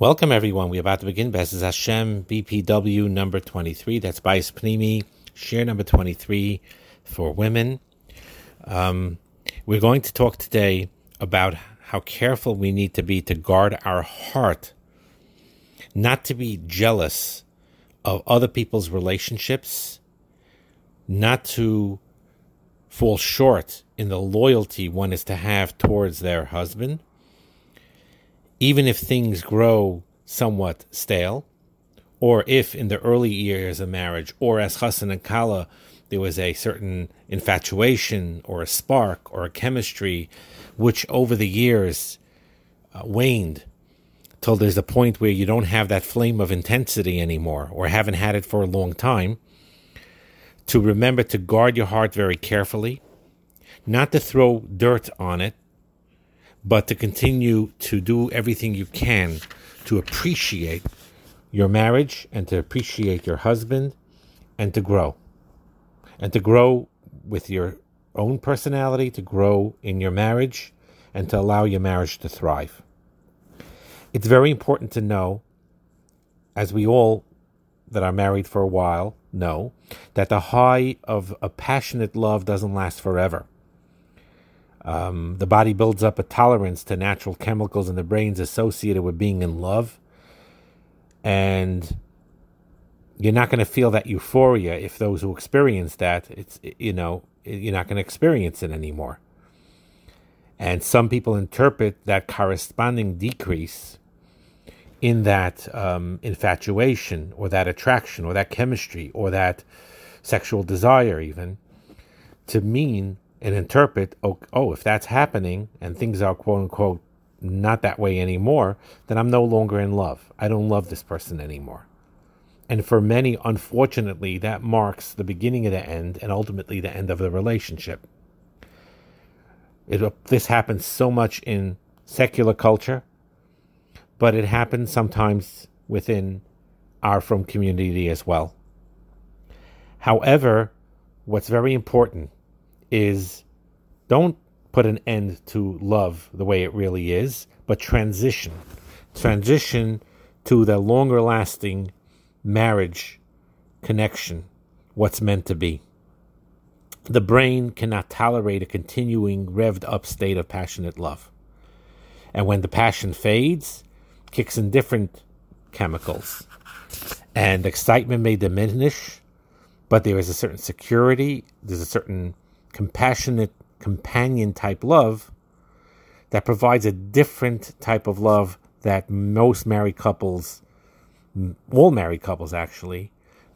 Welcome, everyone. We're about to begin Bezes Hashem BPW number 23. That's Bais Pnimi, shiur number 23 for women. Um, we're going to talk today about how careful we need to be to guard our heart, not to be jealous of other people's relationships, not to fall short in the loyalty one is to have towards their husband even if things grow somewhat stale, or if in the early years of marriage, or as Chassan and Kala, there was a certain infatuation or a spark or a chemistry which over the years uh, waned till there's a point where you don't have that flame of intensity anymore or haven't had it for a long time. To remember to guard your heart very carefully, not to throw dirt on it, but to continue to do everything you can to appreciate your marriage and to appreciate your husband and to grow. And to grow with your own personality, to grow in your marriage, and to allow your marriage to thrive. It's very important to know, as we all that are married for a while know, that the high of a passionate love doesn't last forever. Um, the body builds up a tolerance to natural chemicals in the brains associated with being in love. And you're not going to feel that euphoria if those who experience that, it's, you know, you're not going to experience it anymore. And some people interpret that corresponding decrease in that um, infatuation or that attraction or that chemistry or that sexual desire, even, to mean and interpret, oh, oh, if that's happening and things are quote unquote not that way anymore, then I'm no longer in love. I don't love this person anymore. And for many, unfortunately, that marks the beginning of the end and ultimately the end of the relationship. It, this happens so much in secular culture, but it happens sometimes within our frum community as well. However, what's very important is don't put an end to love the way it really is, but transition. Transition to the longer lasting marriage connection, what's meant to be. The brain cannot tolerate a continuing revved up state of passionate love. And when the passion fades, kicks in different chemicals. And excitement may diminish, but there is a certain security, there's a certain compassionate companion type love that provides a different type of love that most married couples, all married couples actually,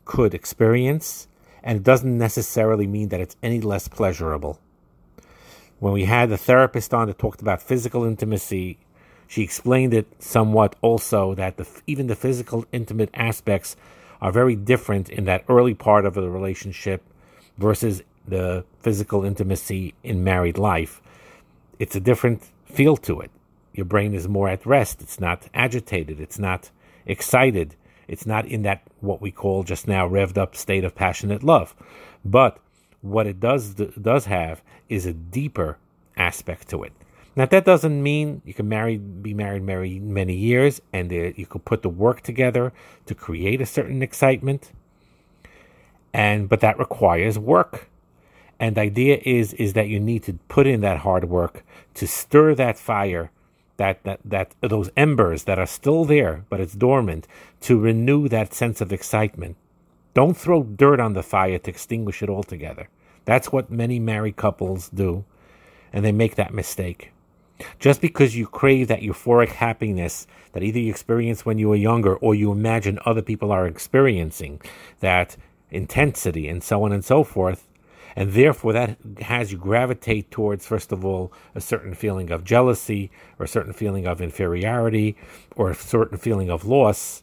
could experience. And it doesn't necessarily mean that it's any less pleasurable. When we had the therapist on that talked about physical intimacy, she explained it somewhat also that the, even the physical intimate aspects are very different in that early part of the relationship versus the physical intimacy in married life, it's a different feel to it. Your brain is more at rest. It's not agitated. It's not excited. It's not in that what we call just now revved up state of passionate love. But what it does does have is a deeper aspect to it. Now that doesn't mean you can marry, be married, marry many years, and uh, you could put the work together to create a certain excitement. And but that requires work. And the idea is is that you need to put in that hard work to stir that fire, that that that those embers that are still there but it's dormant, to renew that sense of excitement. Don't throw dirt on the fire to extinguish it altogether. That's what many married couples do, and they make that mistake. Just because you crave that euphoric happiness that either you experienced when you were younger or you imagine other people are experiencing, that intensity and so on and so forth, and therefore that has you gravitate towards first of all a certain feeling of jealousy or a certain feeling of inferiority or a certain feeling of loss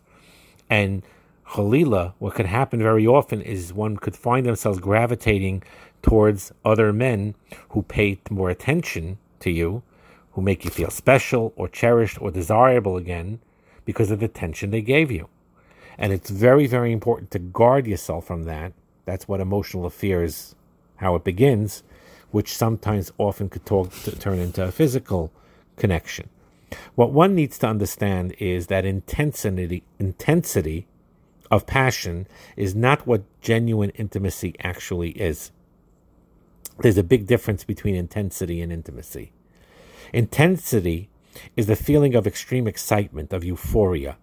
and Khalila, what could happen very often is one could find themselves gravitating towards other men who pay more attention to you, who make you feel special or cherished or desirable again because of the attention they gave you. And it's very, very important to guard yourself from that. That's what emotional affairs how it begins, which sometimes often could talk turn into a physical connection. What one needs to understand is that intensity, intensity of passion is not what genuine intimacy actually is. There's a big difference between intensity and intimacy. Intensity is the feeling of extreme excitement, of euphoria.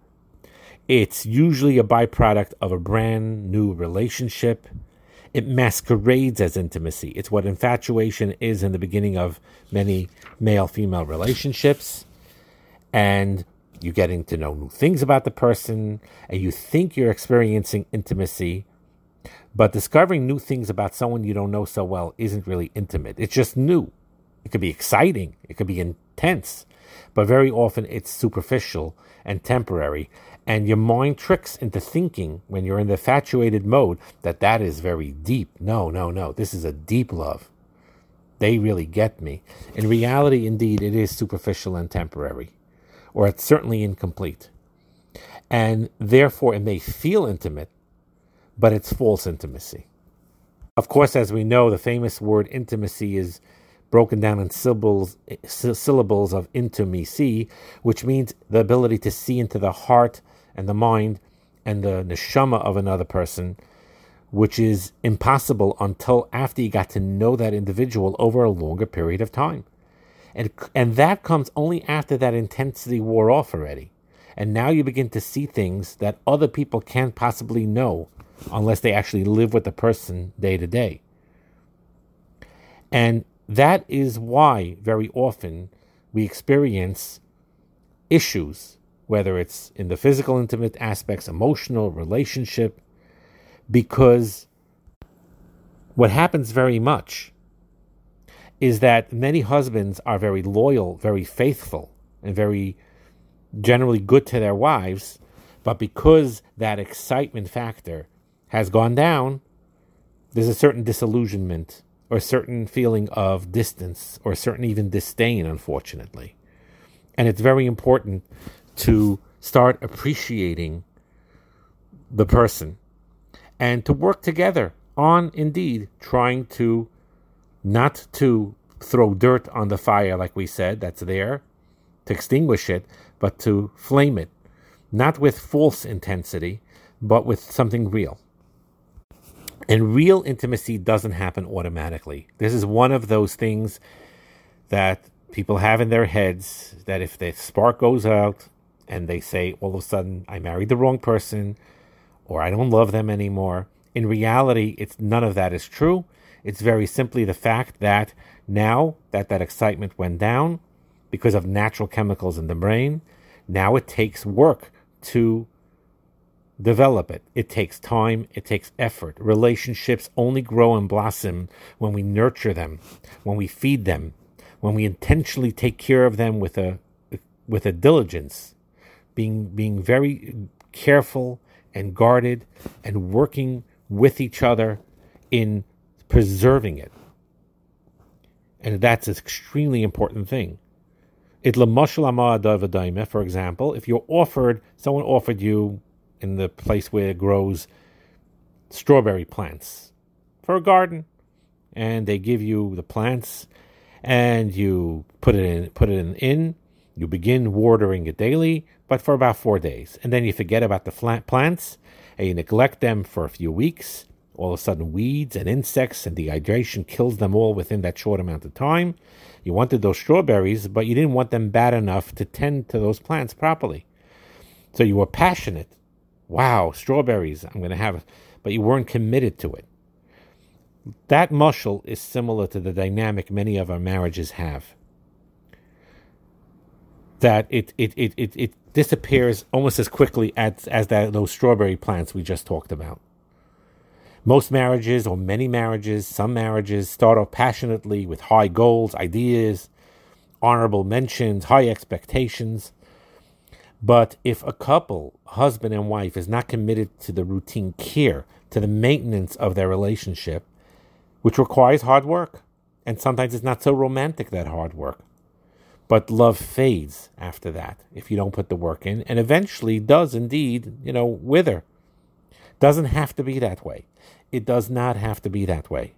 It's usually a byproduct of a brand new relationship. It masquerades as intimacy. It's what infatuation is in the beginning of many male female relationships. And you're getting to know new things about the person, and you think you're experiencing intimacy, but discovering new things about someone you don't know so well isn't really intimate. It's just new. It could be exciting, it could be intense, but very often it's superficial and temporary. And your mind tricks into thinking when you're in the infatuated mode that that is very deep. No, no, no. This is a deep love. They really get me. In reality, indeed, it is superficial and temporary or it's certainly incomplete. And therefore, it may feel intimate, but it's false intimacy. Of course, as we know, the famous word intimacy is broken down in syllables, syllables of intimacy, which means the ability to see into the heart and the mind and the neshama of another person, which is impossible until after you got to know that individual over a longer period of time. And, and that comes only after that intensity wore off already. And now you begin to see things that other people can't possibly know unless they actually live with the person day to day. And that is why very often we experience issues, whether it's in the physical, intimate aspects, emotional, relationship, because what happens very much is that many husbands are very loyal, very faithful, and very generally good to their wives, but because that excitement factor has gone down, there's a certain disillusionment or a certain feeling of distance or a certain even disdain, unfortunately. And it's very important to start appreciating the person and to work together on indeed trying to not to throw dirt on the fire, like we said, that's there, to extinguish it, but to flame it, not with false intensity, but with something real. And real intimacy doesn't happen automatically. This is one of those things that people have in their heads that if the spark goes out and they say, all of a sudden, I married the wrong person or I don't love them anymore, in reality, it's none of that is true. It's very simply the fact that now that that excitement went down because of natural chemicals in the brain, now it takes work to develop it. It takes time, it takes effort. Relationships only grow and blossom when we nurture them, when we feed them, when we intentionally take care of them with a with a diligence, being being very careful and guarded and working with each other in preserving it. And that's an extremely important thing. It for example, if you're offered, someone offered you in the place where it grows strawberry plants for a garden, and they give you the plants, and you put it in, put it in, in you begin watering it daily, but for about four days, and then you forget about the plants, and you neglect them for a few weeks, all of a sudden weeds and insects and dehydration kills them all within that short amount of time. You wanted those strawberries, but you didn't want them bad enough to tend to those plants properly. So you were passionate. Wow, strawberries, I'm going to have, but you weren't committed to it. That muscle is similar to the dynamic many of our marriages have. That it it, it, it, it disappears almost as quickly as, as that, those strawberry plants we just talked about. Most marriages, or many marriages, some marriages, start off passionately with high goals, ideas, honorable mentions, high expectations. But if a couple, husband and wife, is not committed to the routine care, to the maintenance of their relationship, which requires hard work, and sometimes it's not so romantic, that hard work. But love fades after that if you don't put the work in, and eventually does indeed, you know, wither. Doesn't have to be that way. It does not have to be that way.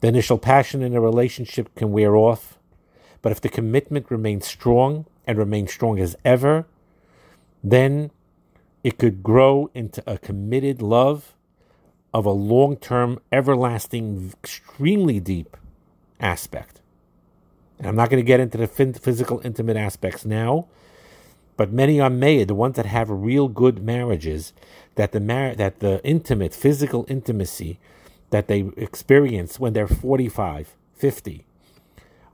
The initial passion in a relationship can wear off, But if the commitment remains strong and remains strong as ever, then it could grow into a committed love of a long term, everlasting, extremely deep aspect. And I'm not going to get into the physical, intimate aspects now, but many are made, the ones that have real good marriages, that the mar- that the intimate, physical intimacy that they experience when they're 45, 50,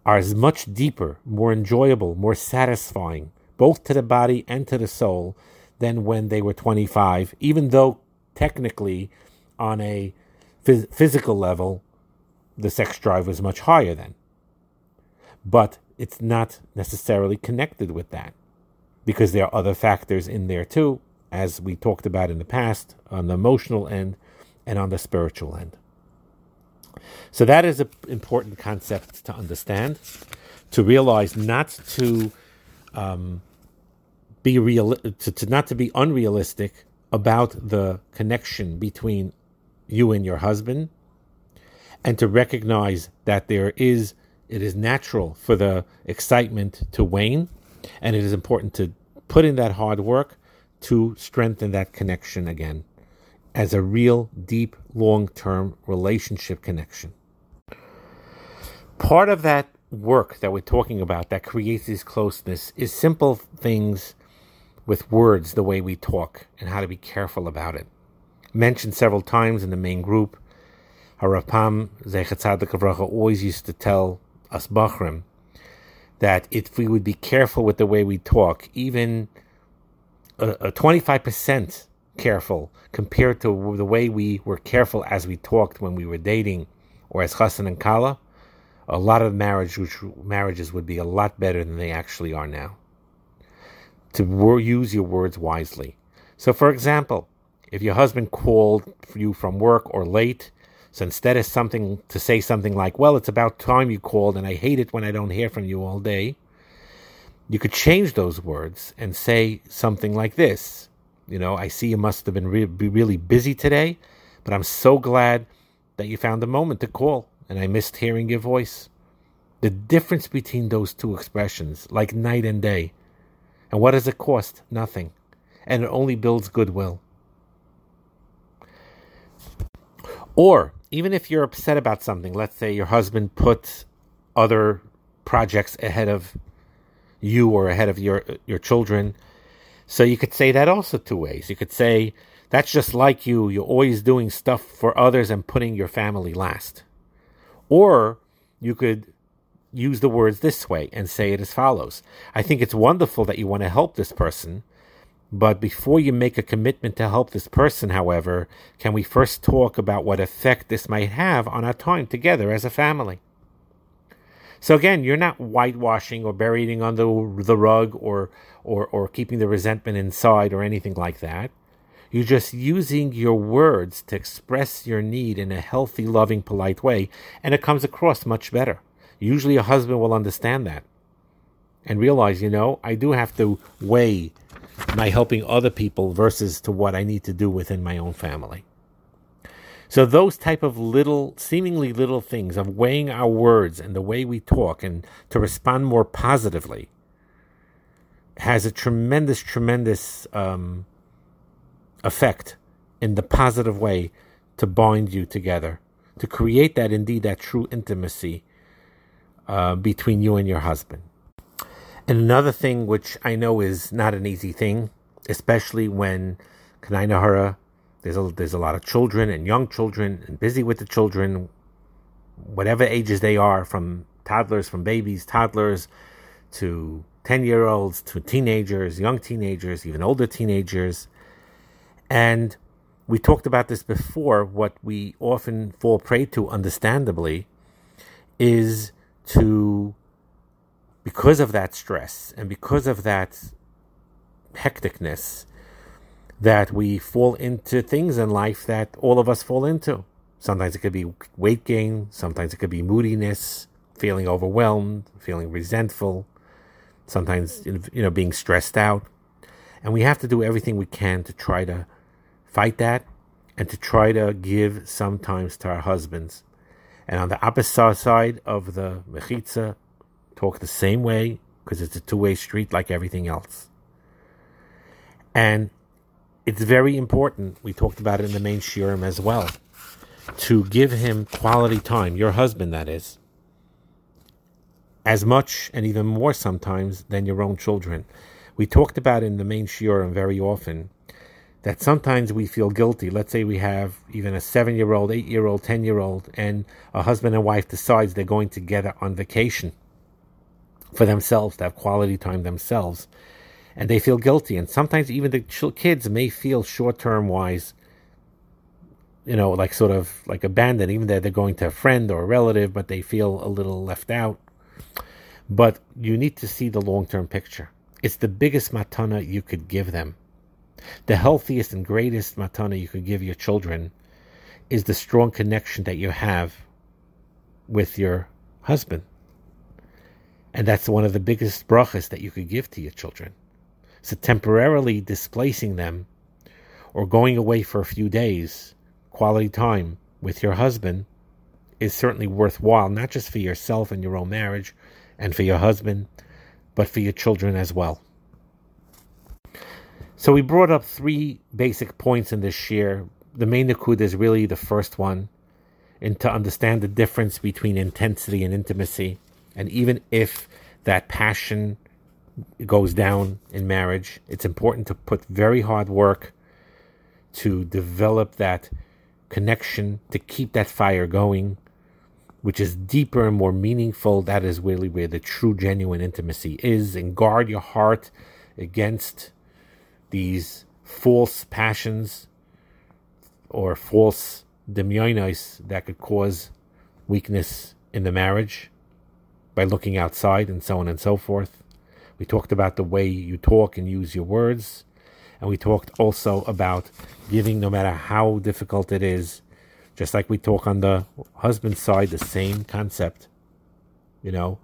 are as much deeper, more enjoyable, more satisfying, both to the body and to the soul, than when they were 25, even though technically, on a phys- physical level, the sex drive was much higher then. But it's not necessarily connected with that because there are other factors in there too, as we talked about in the past, on the emotional end and on the spiritual end. So that is an important concept to understand, to realize not to um, be real, to, to not to be unrealistic about the connection between you and your husband, and to recognize that there is it is natural for the excitement to wane, and it is important to put in that hard work to strengthen that connection again as a real, deep, long term relationship connection. Part of that work that we're talking about that creates this closeness is simple things with words, the way we talk, and how to be careful about it. Mentioned several times in the main group, Harapam Zechatzadik always used to tell us Bachrim, that if we would be careful with the way we talk, even a, a 25% careful compared to the way we were careful as we talked when we were dating or as Chassan and Kala, a lot of marriage, marriages would be a lot better than they actually are now. To use your words wisely. So, for example, if your husband called you from work or late so instead of something to say something like, well, it's about time you called and I hate it when I don't hear from you all day, you could change those words and say something like this. You know, I see you must have been re- be really busy today, but I'm so glad that you found a moment to call and I missed hearing your voice. The difference between those two expressions, like night and day. And what does it cost? Nothing. And it only builds goodwill. Or even if you're upset about something, let's say your husband puts other projects ahead of you or ahead of your your children. So you could say that also two ways. You could say that's just like you. You're always doing stuff for others and putting your family last. Or you could use the words this way and say it as follows. I think it's wonderful that you want to help this person, but before you make a commitment to help this person, however, can we first talk about what effect this might have on our time together as a family? So again, you're not whitewashing or burying under the rug or, or, or keeping the resentment inside or anything like that. You're just using your words to express your need in a healthy, loving, polite way, and it comes across much better. Usually a husband will understand that and realize, you know, I do have to weigh my helping other people versus to what I need to do within my own family. So those type of little, seemingly little things of weighing our words and the way we talk and to respond more positively has a tremendous, tremendous um, effect in the positive way to bind you together, to create that indeed that true intimacy uh, between you and your husband. And another thing which I know is not an easy thing, especially when Kanai there's a, there's a lot of children and young children and busy with the children, whatever ages they are, from toddlers, from babies, toddlers, to 10 year olds, to teenagers, young teenagers, even older teenagers. And we talked about this before. What we often fall prey to, understandably, is to because of that stress and because of that hecticness that we fall into things in life that all of us fall into. Sometimes it could be weight gain, sometimes it could be moodiness, feeling overwhelmed, feeling resentful, sometimes you know being stressed out. And we have to do everything we can to try to fight that and to try to give sometimes to our husbands. And on the opposite side of the mechitza, talk the same way because it's a two way street like everything else. And it's very important, we talked about it in the main shiurim as well, to give him quality time, your husband, that is, as much and even more sometimes than your own children. We talked about in the main shiurim very often that sometimes we feel guilty. Let's say we have even a seven year old, eight year old, 10 year old, and a husband and wife decides they're going together on vacation for themselves to have quality time themselves. And they feel guilty. And sometimes even the kids may feel short term wise, you know, like sort of like abandoned, even though they're going to a friend or a relative, but they feel a little left out. But you need to see the long term picture. It's the biggest matana you could give them the healthiest and greatest matana you could give your children is the strong connection that you have with your husband. And that's one of the biggest brachas that you could give to your children. So temporarily displacing them or going away for a few days, quality time with your husband is certainly worthwhile, not just for yourself and your own marriage and for your husband, but for your children as well. So we brought up three basic points in this shiur. The main nakud is really the first one, and to understand the difference between intensity and intimacy. And even if that passion goes down in marriage, it's important to put very hard work to develop that connection, to keep that fire going, which is deeper and more meaningful. That is really where the true, genuine intimacy is. And guard your heart against these false passions or false demyonos that could cause weakness in the marriage by looking outside and so on and so forth. We talked about the way you talk and use your words. And we talked also about giving, no matter how difficult it is, just like we talk on the husband side, the same concept, you know,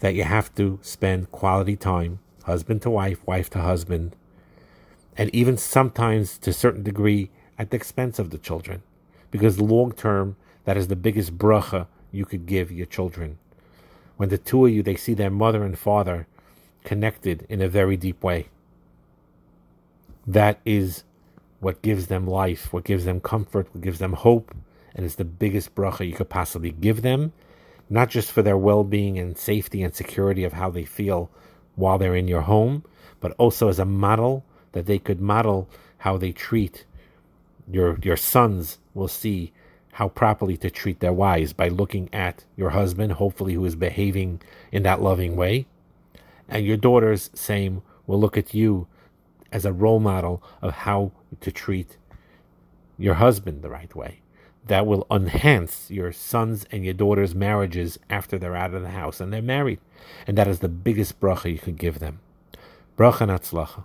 that you have to spend quality time, husband to wife, wife to husband, and even sometimes to a certain degree at the expense of the children. Because long term, that is the biggest bracha you could give your children. When the two of you, they see their mother and father connected in a very deep way. That is what gives them life, what gives them comfort, what gives them hope, and it's the biggest bracha you could possibly give them, not just for their well being and safety and security of how they feel while they're in your home, but also as a model that they could model how they treat your your sons will see how properly to treat their wives by looking at your husband, hopefully who is behaving in that loving way. And your daughters, same, will look at you as a role model of how to treat your husband the right way. That will enhance your sons and your daughters' marriages after they're out of the house and they're married. And that is the biggest bracha you could give them. Bracha natzlacha.